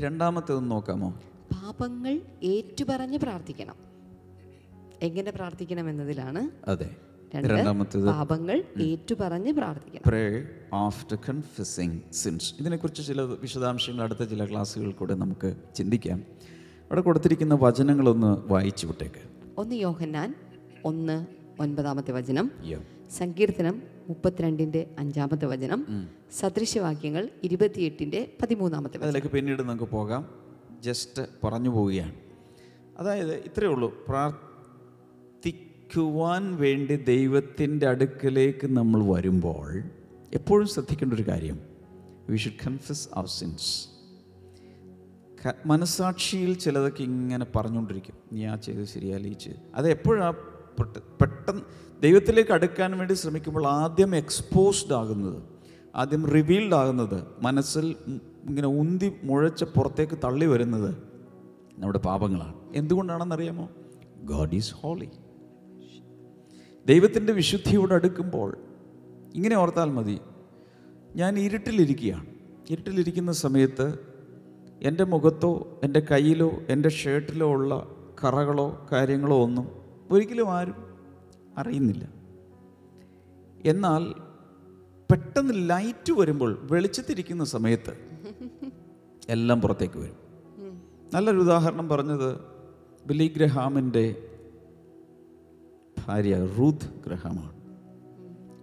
രണ്ടാമത്തേത് നോക്കാമോ? പാപങ്ങൾ ഏറ്റുപറഞ്ഞ് പ്രാർത്ഥിക്കണം. എങ്ങനെ പ്രാർത്ഥിക്കണം എന്നതിലാണ് അതെ രണ്ടാമത്തേത് പാപങ്ങൾ ഏറ്റുപറഞ്ഞ് പ്രാർത്ഥിക്കണം. പ്രേ ആഫ്റ്റർ കൺഫ്യസിങ് സിൻസ് ഇതിനെക്കുറിച്ച് ചില വിശദാംശങ്ങൾ അടുത്ത ചില ക്ലാസ്സുകളിൽ കൂടെ നമുക്ക് ചിന്തിക്കാം. അവിടെ കൊടുത്തിരിക്കുന്ന വചനങ്ങളൊന്ന് വായിച്ചു വിട്ടേക്ക്. ഒന്ന് യോഹന്നാൻ ഒന്ന് ഒൻപതാമത്തെ വചനം. സങ്കീർത്തനം മുപ്പത്തിരണ്ടിന്റെ അഞ്ചാമത്തെ വചനം. സദൃശവാക്യങ്ങൾ ഇരുപത്തിയെട്ടിന്റെ പതിമൂന്നാമത്തെ അതിലേക്ക് പിന്നീട് നമുക്ക് പോകാം. ജസ്റ്റ് പറഞ്ഞു പോവുകയാണ്. അതായത് ഇത്രയേ ഉള്ളൂ. പ്രാർത്ഥിക്കുവാൻ വേണ്ടി ദൈവത്തിന്റെ അടുക്കലേക്ക് നമ്മൾ വരുമ്പോൾ എപ്പോഴും ശ്രദ്ധിക്കേണ്ട ഒരു കാര്യം. We should confess our sins മനസാക്ഷിയിൽ ചിലതൊക്കെ ഇങ്ങനെ പറഞ്ഞുകൊണ്ടിരിക്കും. നീ ആ ചെയ്ത് ശരിയല്ല ഈ ചെയ്ത് അത് എപ്പോഴാ പെട്ടെന്ന് ദൈവത്തിലേക്ക് അടുക്കാൻ വേണ്ടി ശ്രമിക്കുമ്പോൾ ആദ്യം എക്സ്പോസ്ഡ് ആകുന്നത് ആദ്യം റിവീൽഡ് ആകുന്നത് മനസ്സിൽ ഇങ്ങനെ ഉന്തി മുഴച്ച് പുറത്തേക്ക് തള്ളി വരുന്നത് നമ്മുടെ പാപങ്ങളാണ്. എന്തുകൊണ്ടാണെന്നറിയാമോ? ഗോഡ് ഈസ് ഹോളി ദൈവത്തിന്റെ വിശുദ്ധിയോട് അടുക്കുമ്പോൾ ഇങ്ങനെ ഓർത്താൽ മതി ഞാൻ ഇരുട്ടിലിരിക്കുകയാണ്. ഇരുട്ടിലിരിക്കുന്ന സമയത്ത് എന്റെ മുഖത്തോ എന്റെ കയ്യിലോ എന്റെ ഷർട്ടിലോ ഉള്ള കറകളോ കാര്യങ്ങളോ ഒന്നും ഒരിക്കലും ആരും അറിയുന്നില്ല. എന്നാൽ പെട്ടെന്ന് ലൈറ്റ് വരുമ്പോൾ വെളിച്ചത്തിരിക്കുന്ന സമയത്ത് എല്ലാം പുറത്തേക്ക് വരും. നല്ലൊരു ഉദാഹരണം പറഞ്ഞത് ബിലി ഗ്രഹാമിന്റെ ഭാര്യ റൂത്ത് ഗ്രഹാമാണ്.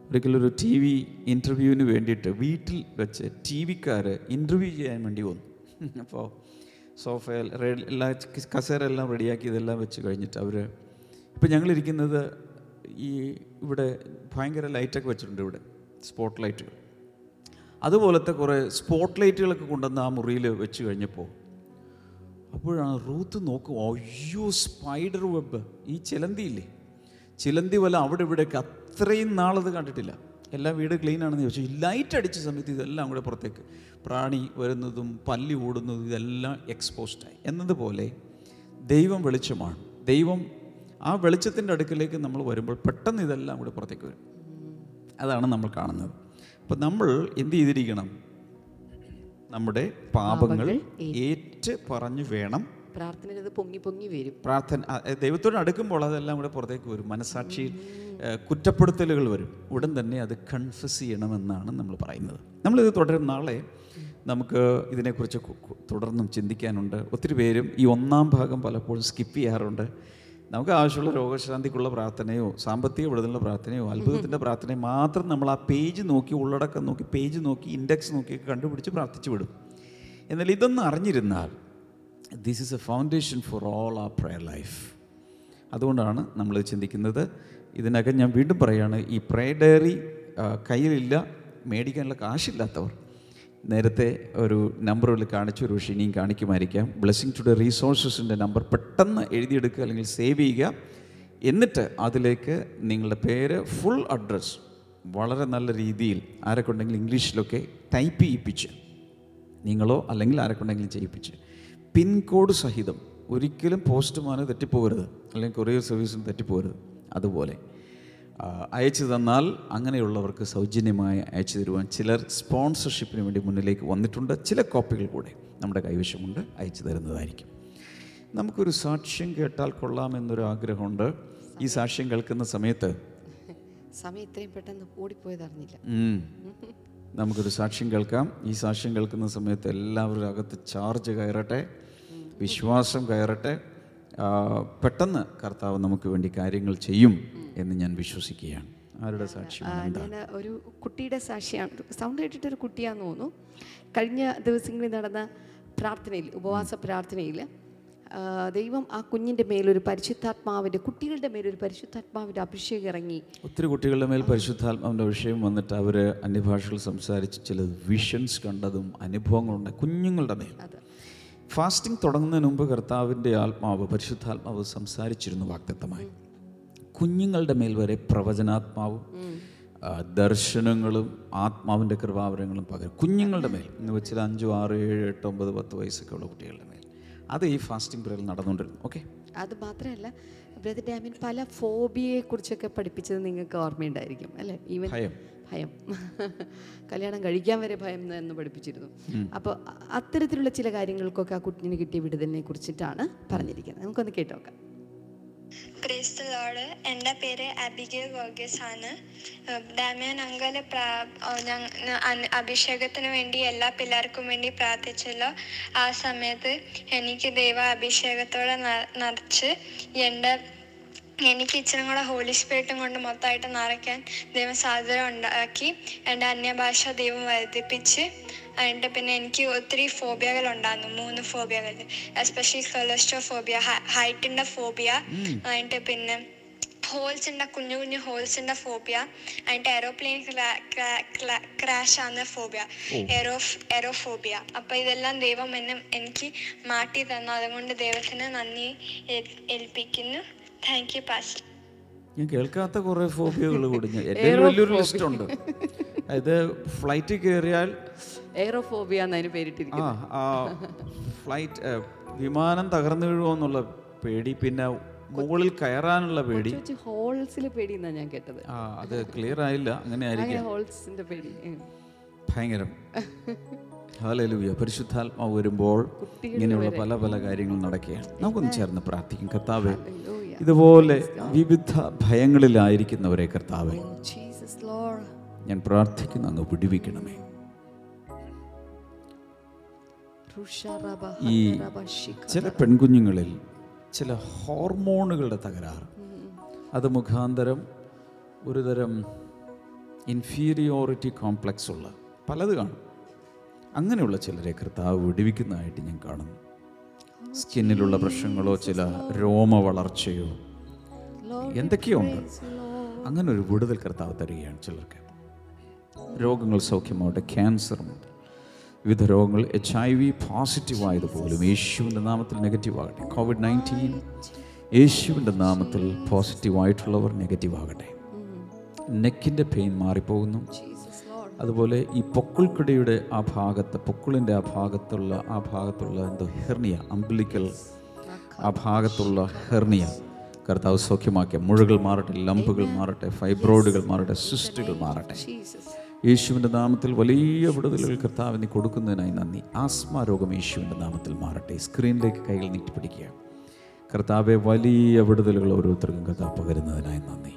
ഒരിക്കലൊരു ടി വി ഇന്റർവ്യൂവിന് വേണ്ടിയിട്ട് വീട്ടിൽ വെച്ച് ടി വിക്കാർ ഇന്റർവ്യൂ ചെയ്യാൻ വേണ്ടി വന്നു. അപ്പോൾ സോഫയിൽ എല്ലാ കസേര എല്ലാം റെഡിയാക്കി ഇതെല്ലാം വെച്ച് കഴിഞ്ഞിട്ട് അവർ ഇപ്പം ഞങ്ങളിരിക്കുന്നത് ഈ ഇവിടെ ഭയങ്കര ലൈറ്റൊക്കെ വെച്ചിട്ടുണ്ട് ഇവിടെ സ്പോട്ട് ലൈറ്റുകൾ. അതുപോലത്തെ കുറേ സ്പോട്ട് ലൈറ്റുകളൊക്കെ കൊണ്ടുവന്ന് ആ മുറിയിൽ വെച്ച് കഴിഞ്ഞപ്പോൾ അപ്പോഴാണ് റൂത്ത് നോക്കും അയ്യോ സ്പൈഡർ വെബ് ഈ ചിലന്തിയില്ലേ? ചിലന്തി വല അവിടെ ഇവിടെയൊക്കെ അത്രയും നാളത് കണ്ടിട്ടില്ല. എല്ലാ വീട് ക്ലീൻ ആണെന്ന് ചോദിച്ചു. ലൈറ്റ് അടിച്ച സമയത്ത് ഇതെല്ലാം കൂടെ പുറത്തേക്ക്. പ്രാണി വരുന്നതും പല്ലി ഓടുന്നതും ഇതെല്ലാം എക്സ്പോസ്ഡായി എന്നതുപോലെ ദൈവം വെളിച്ചമാണ്. ദൈവം ആ വെളിച്ചത്തിന്റെ അടുക്കിലേക്ക് നമ്മൾ വരുമ്പോൾ പെട്ടെന്ന് ഇതെല്ലാം കൂടെ പുറത്തേക്ക് വരും. അതാണ് നമ്മൾ കാണുന്നത്. അപ്പം നമ്മൾ എന്ത് ചെയ്തിരിക്കണം? നമ്മുടെ പാപങ്ങൾ ഏറ്റ് പറഞ്ഞു വേണം പ്രാർത്ഥനയിൽ അത് പൊങ്ങി പൊങ്ങി വരും. പ്രാർത്ഥന ദൈവത്തോട് അടുക്കുമ്പോൾ അതെല്ലാം കൂടെ പുറത്തേക്ക് വരും. മനസാക്ഷിയിൽ കുറ്റപ്പെടുത്തലുകൾ വരും. ഉടൻ തന്നെ അത് കൺഫസ് ചെയ്യണമെന്നാണ് നമ്മൾ പറയുന്നത്. നമ്മളിത് തുടരും. നാളെ നമുക്ക് ഇതിനെക്കുറിച്ച് തുടർന്നും ചിന്തിക്കാനുണ്ട്. ഒത്തിരി പേരും ഈ ഒന്നാം ഭാഗം പലപ്പോഴും സ്കിപ്പ് ചെയ്യാറുണ്ട്. നമുക്ക് ആവശ്യമുള്ള രോഗശാന്തിക്കുള്ള പ്രാർത്ഥനയോ സാമ്പത്തിക വിടുതലുള്ള പ്രാർത്ഥനയോ അത്ഭുതത്തിന്റെ പ്രാർത്ഥനയോ മാത്രം നമ്മൾ ആ പേജ് നോക്കി ഉള്ളടക്കം നോക്കി പേജ് നോക്കി ഇൻഡെക്സ് നോക്കി കണ്ടുപിടിച്ച് പ്രാർത്ഥിച്ചു വിടും. എന്നാൽ ഇതൊന്ന് അറിഞ്ഞിരുന്നാൽ this is a foundation for all ആ പ്രയർ ലൈഫ് അതുകൊണ്ടാണ് നമ്മൾ ചിന്തിക്കുന്നത്. ഇതിനകം ഞാൻ വീണ്ടും പറയുകയാണ് ഈ പ്രേ ഡയറി കയ്യിലില്ല മേടിക്കാനുള്ള കാശില്ലാത്തവർ. നേരത്തെ ഒരു നമ്പറിൽ കാണിച്ചു ഒരു പക്ഷേ ഇനിയും കാണിക്കുമായിരിക്കാം. ബ്ലെസ്സിങ് ടുഡേ റീസോഴ്സസിന്റെ നമ്പർ പെട്ടെന്ന് എഴുതിയെടുക്കുക അല്ലെങ്കിൽ സേവ് ചെയ്യുക. എന്നിട്ട് അതിലേക്ക് നിങ്ങളുടെ പേര് ഫുൾ അഡ്രസ്സ് വളരെ നല്ല രീതിയിൽ ആരൊക്കെ ഉണ്ടെങ്കിൽ ഇംഗ്ലീഷിലൊക്കെ ടൈപ്പ് ചെയ്യിപ്പിച്ച്. നിങ്ങളോ അല്ലെങ്കിൽ ആരെക്കൊണ്ടെങ്കിലും ചെയ്യിപ്പിച്ച്. പിൻകോഡ് സഹിതം ഒരിക്കലും പോസ്റ്റ്മാന് തെറ്റിപ്പോകരുത്. അല്ലെങ്കിൽ കൊറിയർ സർവീസിന് തെറ്റിപ്പോകരുത്. അതുപോലെ അയച്ചു തന്നാൽ അങ്ങനെയുള്ളവർക്ക് സൗജന്യമായി അയച്ചു തരുവാൻ ചിലർ സ്പോൺസർഷിപ്പിന് വേണ്ടി മുന്നിലേക്ക് വന്നിട്ടുണ്ട്. ചില കോപ്പികൾ കൂടെ നമ്മുടെ കൈവശമുണ്ട് അയച്ചു തരുന്നതായിരിക്കും. നമുക്കൊരു സാക്ഷ്യം കേട്ടാൽ കൊള്ളാമെന്നൊരു ആഗ്രഹമുണ്ട്. ഈ സാക്ഷ്യം കേൾക്കുന്ന സമയത്ത്? സമയം ഇത്രയും പെട്ടെന്ന് ഓടിപ്പോയതറിഞ്ഞില്ല. നമുക്കൊരു സാക്ഷ്യം കേൾക്കാം. ഈ സാക്ഷ്യം കേൾക്കുന്ന സമയത്ത് എല്ലാവരും അകത്ത് ചാർജ് കയറട്ടെ. വിശ്വാസം കയറട്ടെ. പെട്ടെന്ന് കർത്താവ് നമുക്ക് വേണ്ടി കാര്യങ്ങൾ ചെയ്യും എന്ന് ഞാൻ വിശ്വസിക്കുകയാണ്. ആരുടെ സാക്ഷ്യം ഞാൻ ഒരു കുട്ടിയുടെ സാക്ഷിയാണ്. സൗണ്ട് കേട്ടിട്ട് ഒരു കുട്ടിയാന്ന് തോന്നുന്നു. കഴിഞ്ഞ ദിവസങ്ങളിൽ നടന്ന പ്രാർത്ഥനയിൽ ഉപവാസ പ്രാർത്ഥനയിൽ ദൈവം ആ കുഞ്ഞിന്റെ മേലൊരു പരിശുദ്ധാത്മാവിന്റെ കുട്ടികളുടെ മേലൊരു പരിശുദ്ധാത്മാവിന്റെ അഭിഷേകം ഇറങ്ങി. ഒത്തിരി കുട്ടികളുടെ മേൽ പരിശുദ്ധാത്മാവിന്റെ അഭിഷേകം വന്നിട്ട് അവർ അന്യഭാഷകൾ സംസാരിച്ച് ചില വിഷൻസ് കണ്ടതും അനുഭവങ്ങളുണ്ട് കുഞ്ഞുങ്ങളുടെ മേൽ. ഫാസ്റ്റിംഗ് തുടങ്ങുന്നതിന് മുമ്പ് കർത്താവിന്റെ ആത്മാവ് പരിശുദ്ധാത്മാവ് സംസാരിച്ചിരുന്നു വാക്തത്വമായി കുഞ്ഞുങ്ങളുടെ മേൽ വരെ പ്രവചനാത്മാവും ദർശനങ്ങളും ആത്മാവിന്റെ കൃപാവരങ്ങളും പകരും. കുഞ്ഞുങ്ങളുടെ മേൽ. എന്ന് വെച്ചാൽ അഞ്ചു ആറ് ഏഴ് എട്ട് ഒമ്പത് പത്ത് വയസ്സൊക്കെ ഉള്ള കുട്ടികളുടെ മേൽ. അത് ഈ ഫാസ്റ്റിംഗ് പ്രയറിൽ നടന്നുകൊണ്ടിരുന്നു. ഓക്കെ അത് മാത്രമല്ല ബ്രദർ ഡാമിൻ പല ഫോബിയെ കുറിച്ചൊക്കെ പഠിപ്പിച്ചത് നിങ്ങൾക്ക് ഓർമ്മയുണ്ടായിരിക്കും അല്ലേ? ഈവൻ ഭയം. ഭയം. കല്യാണം കഴിക്കാൻ വരെ ഭയം എന്ന് പഠിപ്പിച്ചിരുന്നു. അപ്പോൾ അത്തരത്തിലുള്ള ചില കാര്യങ്ങൾക്കൊക്കെ ആ കുഞ്ഞിന് കിട്ടിയ വിടുതലിനെ കുറിച്ചിട്ടാണ് പറഞ്ഞിരിക്കുന്നത്. നമുക്കൊന്ന് കേട്ടോക്കാം. ക്രിസ്തു ലോഡ് എന്റെ പേര് അബിഗ വർഗീസ് ആണ് ഡാമിയൻ അൻ- അഭിഷേകത്തിന് വേണ്ടി എല്ലാ പിള്ളേർക്കും വേണ്ടി പ്രാർത്ഥിച്ചല്ലോ. ആ സമയത്ത് എനിക്ക് ദൈവ അഭിഷേകത്തോടെ നിറച്ച് എന്റെ എനിക്ക് ഇച്ചിരി കൂടെ ഹോളി സ്പിരിറ്റും കൊണ്ട് മൊത്തമായിട്ട് നിറയ്ക്കാൻ ദൈവം സാധ്യത ഉണ്ടാക്കി. എന്റെ അന്യഭാഷ ദൈവം വർദ്ധിപ്പിച്ച് എന്നിട്ട് പിന്നെ എനിക്ക് ഒത്തിരി ഫോബിയകൾ ഉണ്ടായിരുന്നു മൂന്ന് ഫോബിയകൾ എസ്പെഷ്യലി കൊളസ്ട്രോ ഫോബിയ ഹൈറ്റിന്റെ ഫോബിയ എന്നിട്ട് പിന്നെ ഹോൾസിന്റെ കുഞ്ഞു കുഞ്ഞു ഹോൾസിന്റെ ഫോബിയ ആൻഡ് എയറോപ്ലെയിൻ ക്രാഷ് ആവുന്ന ഫോബിയ എറോ എറോഫോബിയ അപ്പോൾ ഇതെല്ലാം ദൈവം എന്നെ എനിക്ക് മാറ്റി തന്നു. അതുകൊണ്ട് ദൈവത്തിന് നന്ദി ഏൽ- ഏൽപ്പിക്കുന്നു. താങ്ക് യു പാസ് ഞാൻ കേൾക്കാത്ത കുറേ ഫോബിയകൾ കൂടി. ഞാൻ എന്റെ വലിയൊരു ലിസ്റ്റ് ഉണ്ട്. അതായത് ഫ്ലൈറ്റ് കയറിയാൽ എയറോഫോബിയ എന്നതിന് ആ പേരിട്ടിരിക്കുന്നു ആ ഫ്ലൈറ്റ് വിമാനം തകർന്നു വീഴുമോ എന്നുള്ള പേടി പിന്നെ മുകളിൽ കയറാനുള്ള പേടി. ഹോൾസിലെ പേടി എന്നാ ഞാൻ കേട്ടത്. ആ അത് ക്ലിയർ ആയില്ല അങ്ങനെ ആയിരിക്കും. ഹോൾസിന്റെ പേടി. ഭയങ്കരം. ഹാലലൂയ പരിശുദ്ധാത്മാവ് വരുമ്പോൾ ഇങ്ങനെയുള്ള പല പല കാര്യങ്ങൾ നടക്കുകയാണ്. നമുക്കൊന്ന് ചേർന്ന് പ്രാർത്ഥിക്കും. കർത്താവെ. ഇതുപോലെ വിവിധ ഭയങ്ങളിലായിരിക്കുന്നവരെ കർത്താവെ Jesus ഞാൻ പ്രാർത്ഥിക്കുന്നു അങ്ങ് വിടുവിക്കണമേ. ഈ ചില പെൺകുഞ്ഞുങ്ങളിൽ ചില ഹോർമോണുകളുടെ തകരാറ്. അത് മുഖാന്തരം ഒരുതരം ഇൻഫീരിയോറിറ്റി കോംപ്ലക്സ് ഉള്ള പലത് കാണും. അങ്ങനെയുള്ള ചിലരെ കർത്താവ് വിടുവിക്കുന്നതായിട്ട് ഞാൻ കാണുന്നു. സ്കിന്നിലുള്ള പ്രശ്നങ്ങളോ ചില രോമ വളർച്ചയോ എന്തൊക്കെയോ ഉണ്ട്. അങ്ങനെ ഒരു വിടുതൽ കർത്താവ് തരികയാണ് ചിലർക്ക്. രോഗങ്ങൾ സൗഖ്യമാവട്ടെ ക്യാൻസറുണ്ട് വിവിധ രോഗങ്ങൾ എച്ച് ഐ വി പോസിറ്റീവ് ആയതുപോലും യേശുവിന്റെ നാമത്തിൽ നെഗറ്റീവ് ആകട്ടെ. കോവിഡ് നയന്റീൻ യേശുവിന്റെ നാമത്തിൽ പോസിറ്റീവ് ആയിട്ടുള്ളവർ നെഗറ്റീവ് ആകട്ടെ. നെക്കിന്റെ പെയിൻ മാറിപ്പോകുന്നു. അതുപോലെ ഈ പൊക്കുൾക്കിടയുടെ ആ ഭാഗത്ത് പൊക്കുളിന്റെ ആ ഭാഗത്തുള്ള ആ ഭാഗത്തുള്ള എന്തോ ഹെർണിയ അംബ്ലിക്കൽ ആ ഭാഗത്തുള്ള ഹെർണിയ. കർത്താവ് സൗഖ്യമാക്കിയ മുഴകൾ മാറട്ടെ ലംബുകൾ മാറട്ടെ ഫൈബ്രോയിഡുകൾ മാറട്ടെ സിസ്റ്റുകൾ മാറട്ടെ. യേശുവിന്റെ നാമത്തിൽ വലിയ വിടുതലുകൾ കർത്താവിന് നീ കൊടുക്കുന്നതിനായി നന്ദി. ആസ്മ രോഗം യേശുവിന്റെ നാമത്തിൽ മാറട്ടെ. സ്ക്രീനിലേക്ക് കൈകൾ നീട്ടിപ്പിടിക്കുക കർത്താവെ വലിയ വിടുതലുകൾ ഓരോരുത്തർക്കും കർത്താവ് പകരുന്നതിനായി നന്ദി.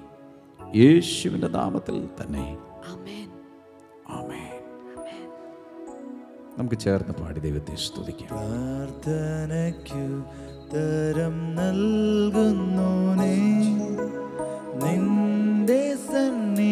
യേശുവിന്റെ നാമത്തിൽ തന്നെ. ആമേൻ. നമുക്ക് ചേർന്ന് പാടി ദൈവത്തെ സ്തുതിക്കാം. പ്രാർത്ഥനയ്ക്കു തരം നൽകുന്നു നിന്റെ സന്നി